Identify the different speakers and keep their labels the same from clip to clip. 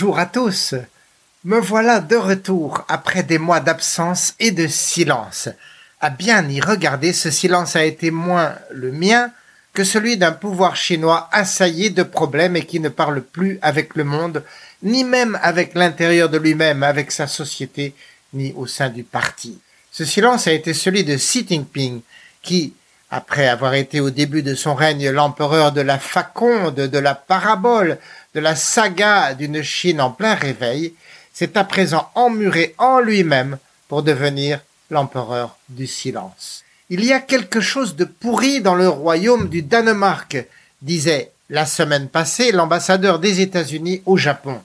Speaker 1: Bonjour à tous. Me voilà de retour après des mois d'absence et de silence. À bien y regarder, ce silence a été moins le mien que celui d'un pouvoir chinois assailli de problèmes et qui ne parle plus avec le monde, ni même avec l'intérieur de lui-même, avec sa société, ni au sein du parti. Ce silence a été celui de Xi Jinping, qui, après avoir été au début de son règne l'empereur de la faconde, de la parabole, de la saga d'une Chine en plein réveil, s'est à présent emmuré en lui-même pour devenir l'empereur du silence. Il y a quelque chose de pourri dans le royaume du Danemark, disait la semaine passée l'ambassadeur des États-Unis au Japon.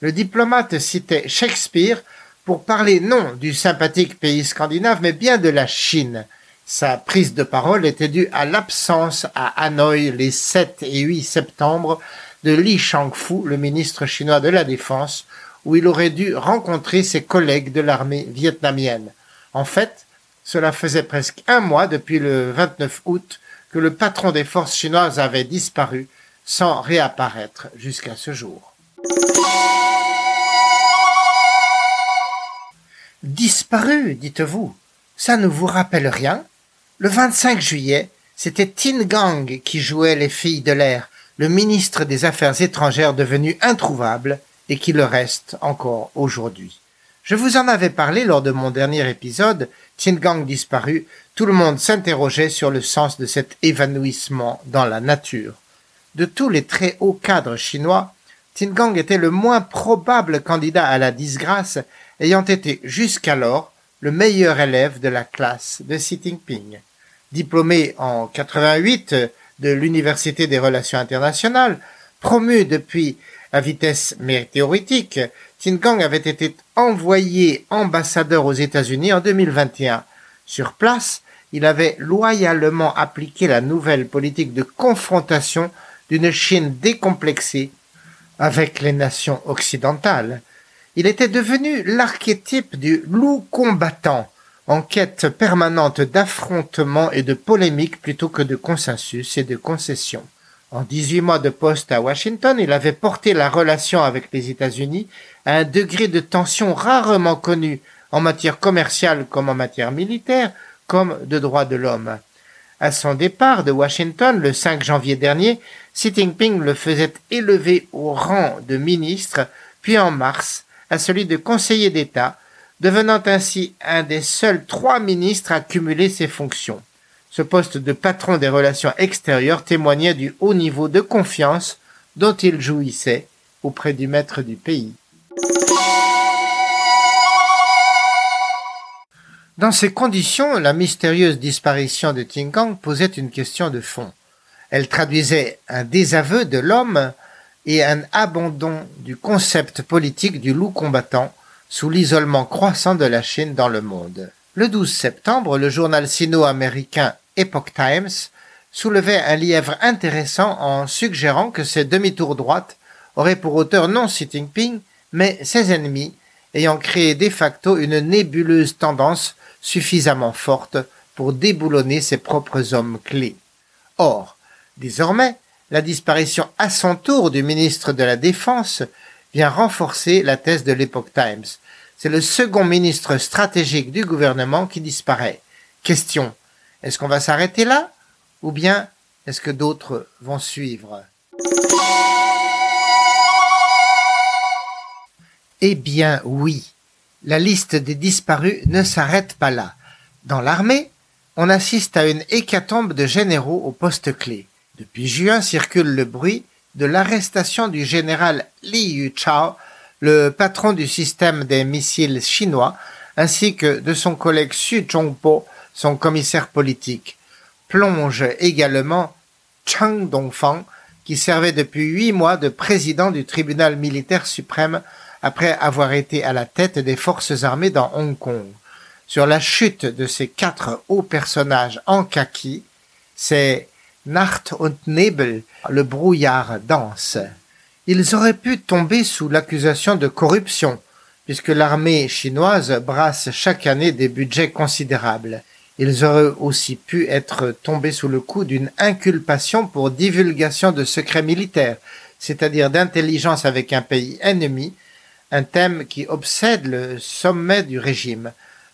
Speaker 1: Le diplomate citait Shakespeare pour parler non du sympathique pays scandinave, mais bien de la Chine. Sa prise de parole était due à l'absence à Hanoï les 7 et 8 septembre de Li Shangfu, le ministre chinois de la Défense, où il aurait dû rencontrer ses collègues de l'armée vietnamienne. En fait, cela faisait presque un mois depuis le 29 août que le patron des forces chinoises avait disparu sans réapparaître jusqu'à ce jour. Disparu, dites-vous. Ça ne vous rappelle rien? Le 25 juillet, c'était Tin Gang qui jouait les filles de l'air, le ministre des Affaires étrangères devenu introuvable et qui le reste encore aujourd'hui. Je vous en avais parlé lors de mon dernier épisode, Gang disparu, tout le monde s'interrogeait sur le sens de cet évanouissement dans la nature. De tous les très hauts cadres chinois, Gang était le moins probable candidat à la disgrâce, ayant été jusqu'alors le meilleur élève de la classe de Xi Jinping. Diplômé en 88 de l'Université des Relations internationales, promu depuis à vitesse météoritique, Gang avait été envoyé ambassadeur aux États-Unis en 2021. Sur place, il avait loyalement appliqué la nouvelle politique de confrontation d'une Chine décomplexée avec les nations occidentales. Il était devenu l'archétype du loup combattant, en quête permanente d'affrontements et de polémiques plutôt que de consensus et de concessions. En 18 mois de poste à Washington, il avait porté la relation avec les États-Unis à un degré de tension rarement connu en matière commerciale comme en matière militaire, comme de droits de l'homme. À son départ de Washington le 5 janvier dernier, Xi Jinping le faisait élever au rang de ministre, puis en mars à celui de conseiller d'État, devenant ainsi un des seuls trois ministres à cumuler ses fonctions. Ce poste de patron des relations extérieures témoignait du haut niveau de confiance dont il jouissait auprès du maître du pays. Dans ces conditions, la mystérieuse disparition de Tingang posait une question de fond. Elle traduisait un désaveu de l'homme et un abandon du concept politique du loup combattant sous l'isolement croissant de la Chine dans le monde. Le 12 septembre, le journal sino-américain Epoch Times soulevait un lièvre intéressant en suggérant que ces demi-tours droites auraient pour auteur non Xi Jinping, mais ses ennemis, ayant créé de facto une nébuleuse tendance suffisamment forte pour déboulonner ses propres hommes clés. Or, désormais, la disparition à son tour du ministre de la Défense vient renforcer la thèse de l'Epoch Times. C'est le second ministre stratégique du gouvernement qui disparaît. Question. Est-ce qu'on va s'arrêter là? Ou bien est-ce que d'autres vont suivre? Eh bien oui, la liste des disparus ne s'arrête pas là. Dans l'armée, on assiste à une hécatombe de généraux au poste clé. Depuis juin circule le bruit de l'arrestation du général Li Yuchao, le patron du système des missiles chinois, ainsi que de son collègue Xu Zhongpo, son commissaire politique. Plonge également Chang Dongfang, qui servait depuis huit mois de président du tribunal militaire suprême après avoir été à la tête des forces armées dans Hong Kong. Sur la chute de ces quatre hauts personnages en kaki, c'est Nacht und Nebel, le brouillard danse. Ils auraient pu tomber sous l'accusation de corruption, puisque l'armée chinoise brasse chaque année des budgets considérables. Ils auraient aussi pu être tombés sous le coup d'une inculpation pour divulgation de secrets militaires, c'est-à-dire d'intelligence avec un pays ennemi, un thème qui obsède le sommet du régime.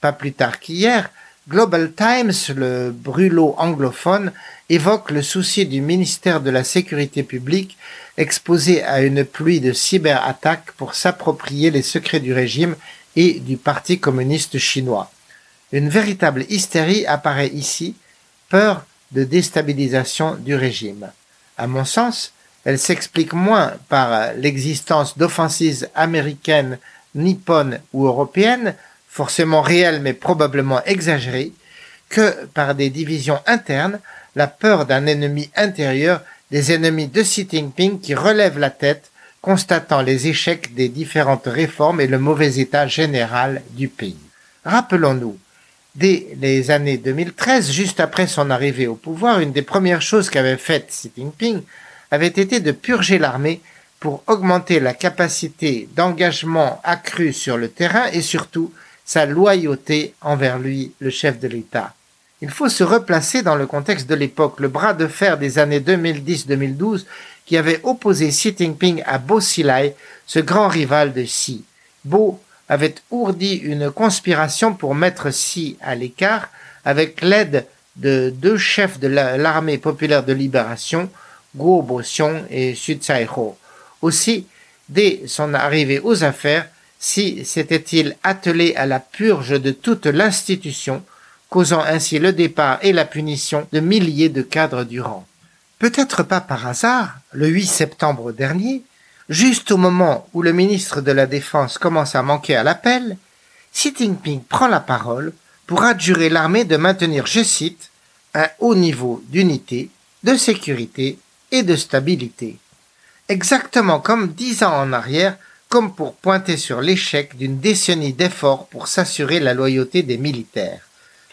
Speaker 1: Pas plus tard qu'hier, Global Times, le brûlot anglophone, évoque le souci du ministère de la Sécurité publique exposé à une pluie de cyberattaques pour s'approprier les secrets du régime et du Parti communiste chinois. Une véritable hystérie apparaît ici, peur de déstabilisation du régime. À mon sens, elle s'explique moins par l'existence d'offensives américaines, nippones ou européennes, forcément réelles mais probablement exagérées, que par des divisions internes, la peur d'un ennemi intérieur, des ennemis de Xi Jinping qui relèvent la tête, constatant les échecs des différentes réformes et le mauvais état général du pays. Rappelons-nous, dès les années 2013, juste après son arrivée au pouvoir, une des premières choses qu'avait faites Xi Jinping avait été de purger l'armée pour augmenter la capacité d'engagement accrue sur le terrain et surtout sa loyauté envers lui, le chef de l'État. Il faut se replacer dans le contexte de l'époque, le bras de fer des années 2010-2012 qui avait opposé Xi Jinping à Bo Xilai, ce grand rival de Xi. Bo avait ourdi une conspiration pour mettre Xi à l'écart avec l'aide de deux chefs de l'armée populaire de libération, Guo Boxiong et Xu Caiho. Aussi, dès son arrivée aux affaires, Xi s'était-il attelé à la purge de toute l'institution, causant ainsi le départ et la punition de milliers de cadres du rang. Peut-être pas par hasard, le 8 septembre dernier, juste au moment où le ministre de la Défense commence à manquer à l'appel, Xi Jinping prend la parole pour adjurer l'armée de maintenir, je cite, un haut niveau d'unité, de sécurité et de stabilité. Exactement comme dix ans en arrière, comme pour pointer sur l'échec d'une décennie d'efforts pour s'assurer la loyauté des militaires.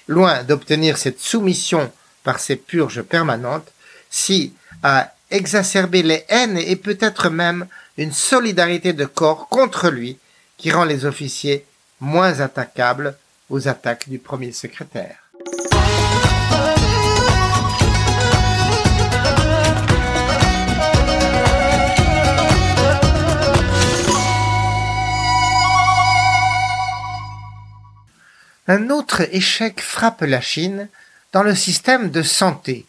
Speaker 1: Loin d'obtenir cette soumission par ces purges permanentes, si a exacerbé les haines et peut-être même une solidarité de corps contre lui qui rend les officiers moins attaquables aux attaques du premier secrétaire. Un autre échec frappe la Chine dans le système de santé,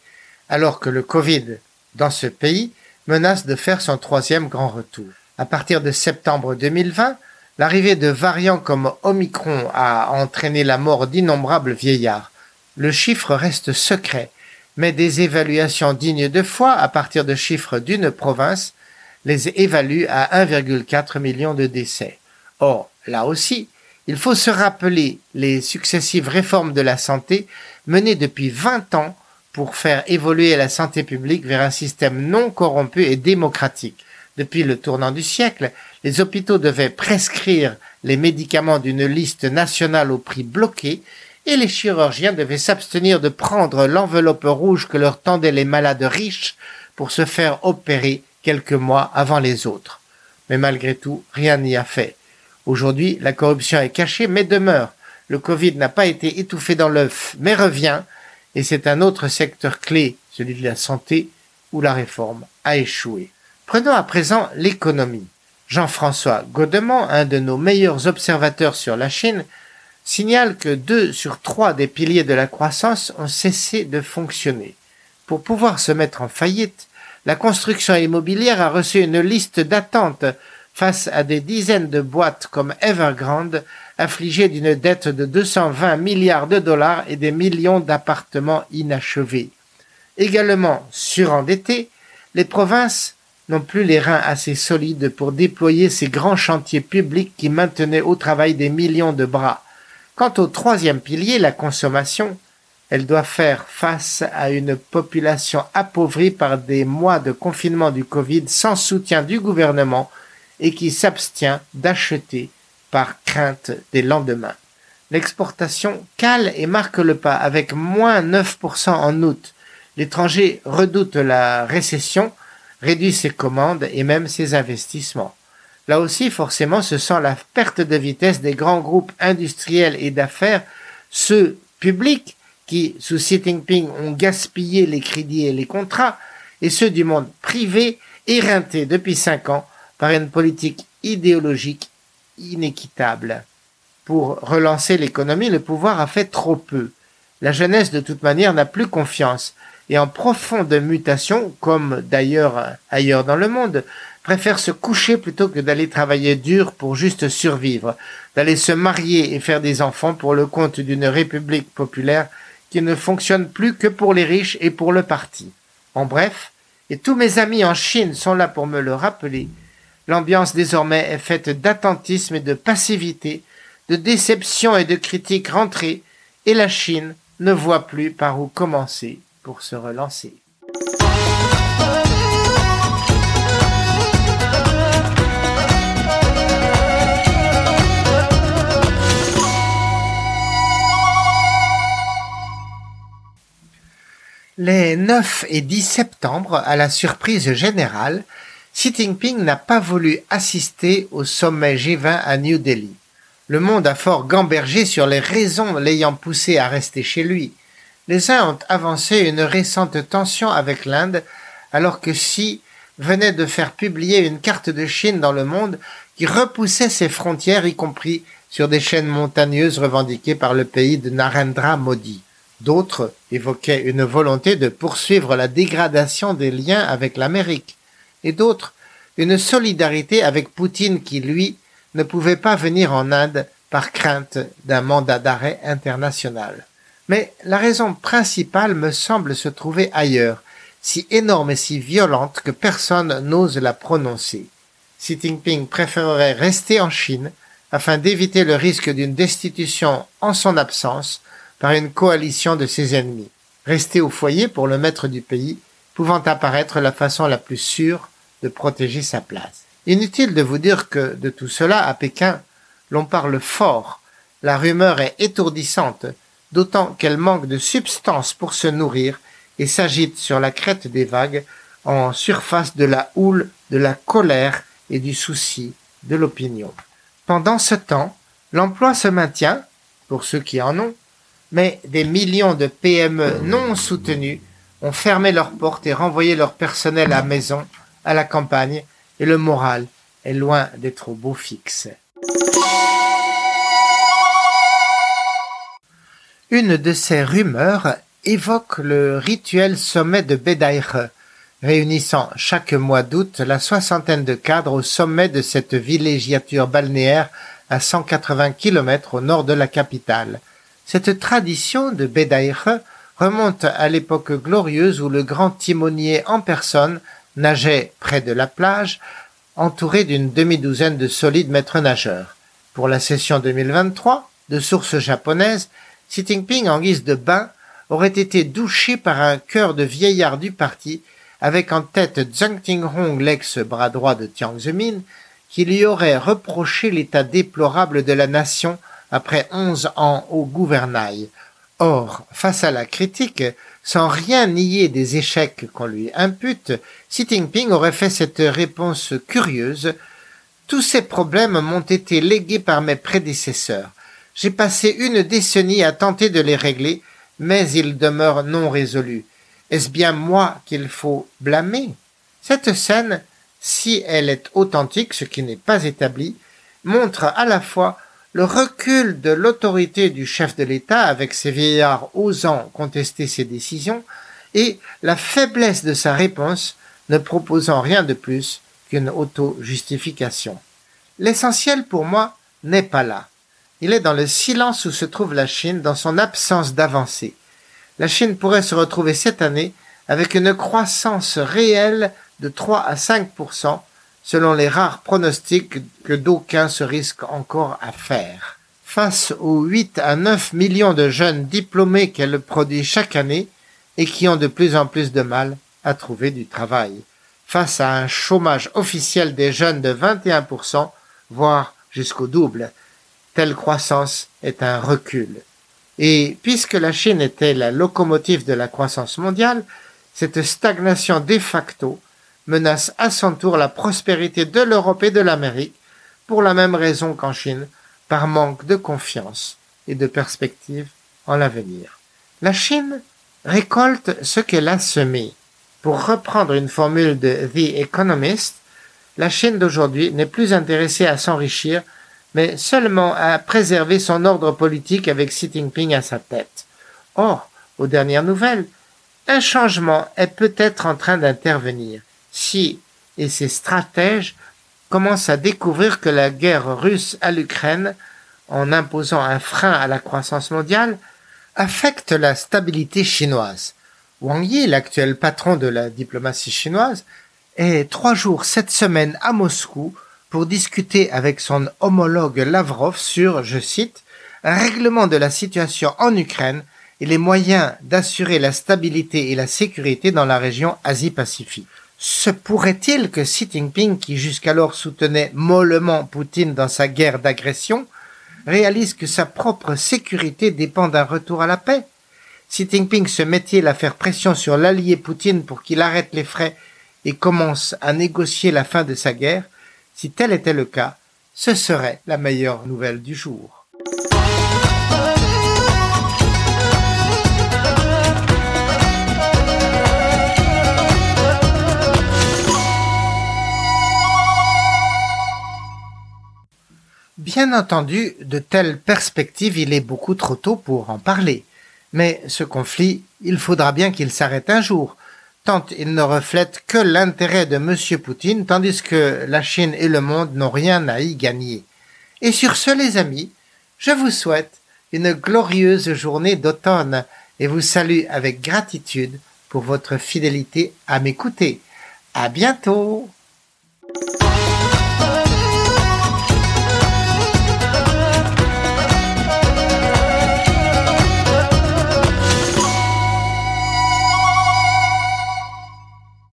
Speaker 1: alors que le Covid dans ce pays menace de faire son troisième grand retour. À partir de septembre 2020, l'arrivée de variants comme Omicron a entraîné la mort d'innombrables vieillards. Le chiffre reste secret, mais des évaluations dignes de foi à partir de chiffres d'une province les évaluent à 1,4 million de décès. Or, là aussi, il faut se rappeler les successives réformes de la santé menées depuis 20 ans pour faire évoluer la santé publique vers un système non corrompu et démocratique. Depuis le tournant du siècle, les hôpitaux devaient prescrire les médicaments d'une liste nationale au prix bloqué et les chirurgiens devaient s'abstenir de prendre l'enveloppe rouge que leur tendaient les malades riches pour se faire opérer quelques mois avant les autres. Mais malgré tout, rien n'y a fait. Aujourd'hui, la corruption est cachée mais demeure. Le Covid n'a pas été étouffé dans l'œuf, mais revient, et c'est un autre secteur clé, celui de la santé, où la réforme a échoué. Prenons à présent l'économie. Jean-François Godement, un de nos meilleurs observateurs sur la Chine, signale que deux sur trois des piliers de la croissance ont cessé de fonctionner. Pour pouvoir se mettre en faillite, la construction immobilière a reçu une liste d'attente face à des dizaines de boîtes comme Evergrande affligées d'une dette de 220 milliards de dollars et des millions d'appartements inachevés. Également surendettées, les provinces n'ont plus les reins assez solides pour déployer ces grands chantiers publics qui maintenaient au travail des millions de bras. Quant au troisième pilier, la consommation, elle doit faire face à une population appauvrie par des mois de confinement du Covid sans soutien du gouvernement et qui s'abstient d'acheter par crainte des lendemains. L'exportation cale et marque le pas avec moins 9% en août. L'étranger redoute la récession, réduit ses commandes et même ses investissements. Là aussi, forcément, ce sont la perte de vitesse des grands groupes industriels et d'affaires, ceux publics qui, sous Xi Jinping, ont gaspillé les crédits et les contrats, et ceux du monde privé, éreintés depuis cinq ans par une politique idéologique inéquitable. Pour relancer l'économie, le pouvoir a fait trop peu. La jeunesse, de toute manière, n'a plus confiance, et en profonde mutation, comme d'ailleurs ailleurs dans le monde, préfère se coucher plutôt que d'aller travailler dur pour juste survivre, d'aller se marier et faire des enfants pour le compte d'une république populaire qui ne fonctionne plus que pour les riches et pour le parti. En bref, et tous mes amis en Chine sont là pour me le rappeler, l'ambiance désormais est faite d'attentisme et de passivité, de déception et de critiques rentrées, et la Chine ne voit plus par où commencer pour se relancer. Les 9 et 10 septembre, à la surprise générale, Xi Jinping n'a pas voulu assister au sommet G20 à New Delhi. Le monde a fort gambergé sur les raisons l'ayant poussé à rester chez lui. Les uns ont avancé une récente tension avec l'Inde, alors que Xi venait de faire publier une carte de Chine dans le monde qui repoussait ses frontières, y compris sur des chaînes montagneuses revendiquées par le pays de Narendra Modi. D'autres évoquaient une volonté de poursuivre la dégradation des liens avec l'Amérique, et d'autres une solidarité avec Poutine qui, lui, ne pouvait pas venir en Inde par crainte d'un mandat d'arrêt international. Mais la raison principale me semble se trouver ailleurs, si énorme et si violente que personne n'ose la prononcer. Xi Jinping préférerait rester en Chine afin d'éviter le risque d'une destitution en son absence par une coalition de ses ennemis. Rester au foyer pour le maître du pays pouvant apparaître la façon la plus sûre de protéger sa place. Inutile de vous dire que de tout cela, à Pékin, l'on parle fort. La rumeur est étourdissante, d'autant qu'elle manque de substance pour se nourrir et s'agite sur la crête des vagues en surface de la houle, de la colère et du souci de l'opinion. Pendant ce temps, l'emploi se maintient, pour ceux qui en ont, mais des millions de PME non soutenues ont fermé leurs portes et renvoyé leur personnel à maison, à la campagne, et le moral est loin d'être au beau fixe. Une de ces rumeurs évoque le rituel sommet de Bedaïre, réunissant chaque mois d'août la soixantaine de cadres au sommet de cette villégiature balnéaire à 180 km au nord de la capitale. Cette tradition de Bedaïre remonte à l'époque glorieuse où le grand timonier en personne nageait près de la plage, entouré d'une demi-douzaine de solides maîtres nageurs. Pour la session 2023, de sources japonaises, Xi Jinping, en guise de bain, aurait été douché par un chœur de vieillards du parti, avec en tête Zhang Tinghong, l'ex-bras droit de Jiang Zemin, qui lui aurait reproché l'état déplorable de la nation après onze ans au gouvernail. Or, face à la critique, sans rien nier des échecs qu'on lui impute, Xi Jinping aurait fait cette réponse curieuse. Tous ces problèmes m'ont été légués par mes prédécesseurs. J'ai passé une décennie à tenter de les régler, mais ils demeurent non résolus. Est-ce bien moi qu'il faut blâmer? Cette scène, si elle est authentique, ce qui n'est pas établi, montre à la fois le recul de l'autorité du chef de l'État avec ses vieillards osant contester ses décisions et la faiblesse de sa réponse ne proposant rien de plus qu'une auto-justification. L'essentiel pour moi n'est pas là. Il est dans le silence où se trouve la Chine, dans son absence d'avancée. La Chine pourrait se retrouver cette année avec une croissance réelle de 3 à 5 selon les rares pronostics que d'aucuns se risquent encore à faire. Face aux 8 à 9 millions de jeunes diplômés qu'elle produit chaque année et qui ont de plus en plus de mal à trouver du travail. Face à un chômage officiel des jeunes de 21%, voire jusqu'au double, telle croissance est un recul. Et puisque la Chine était la locomotive de la croissance mondiale, cette stagnation de facto menace à son tour la prospérité de l'Europe et de l'Amérique, pour la même raison qu'en Chine, par manque de confiance et de perspective en l'avenir. La Chine récolte ce qu'elle a semé. Pour reprendre une formule de The Economist, la Chine d'aujourd'hui n'est plus intéressée à s'enrichir, mais seulement à préserver son ordre politique avec Xi Jinping à sa tête. Or, aux dernières nouvelles, un changement est peut-être en train d'intervenir. Xi et ses stratèges commencent à découvrir que la guerre russe à l'Ukraine, en imposant un frein à la croissance mondiale, affecte la stabilité chinoise. Wang Yi, l'actuel patron de la diplomatie chinoise, est trois jours cette semaine à Moscou pour discuter avec son homologue Lavrov sur, je cite, un règlement de la situation en Ukraine et les moyens d'assurer la stabilité et la sécurité dans la région Asie-Pacifique. Se pourrait-il que Xi Jinping, qui jusqu'alors soutenait mollement Poutine dans sa guerre d'agression, réalise que sa propre sécurité dépend d'un retour à la paix? Xi Jinping se met-il à faire pression sur l'allié Poutine pour qu'il arrête les frais et commence à négocier la fin de sa guerre? Si tel était le cas, ce serait la meilleure nouvelle du jour. Bien entendu, de telles perspectives, il est beaucoup trop tôt pour en parler. Mais ce conflit, il faudra bien qu'il s'arrête un jour, tant il ne reflète que l'intérêt de M. Poutine, tandis que la Chine et le monde n'ont rien à y gagner. Et sur ce, les amis, je vous souhaite une glorieuse journée d'automne et vous salue avec gratitude pour votre fidélité à m'écouter. À bientôt!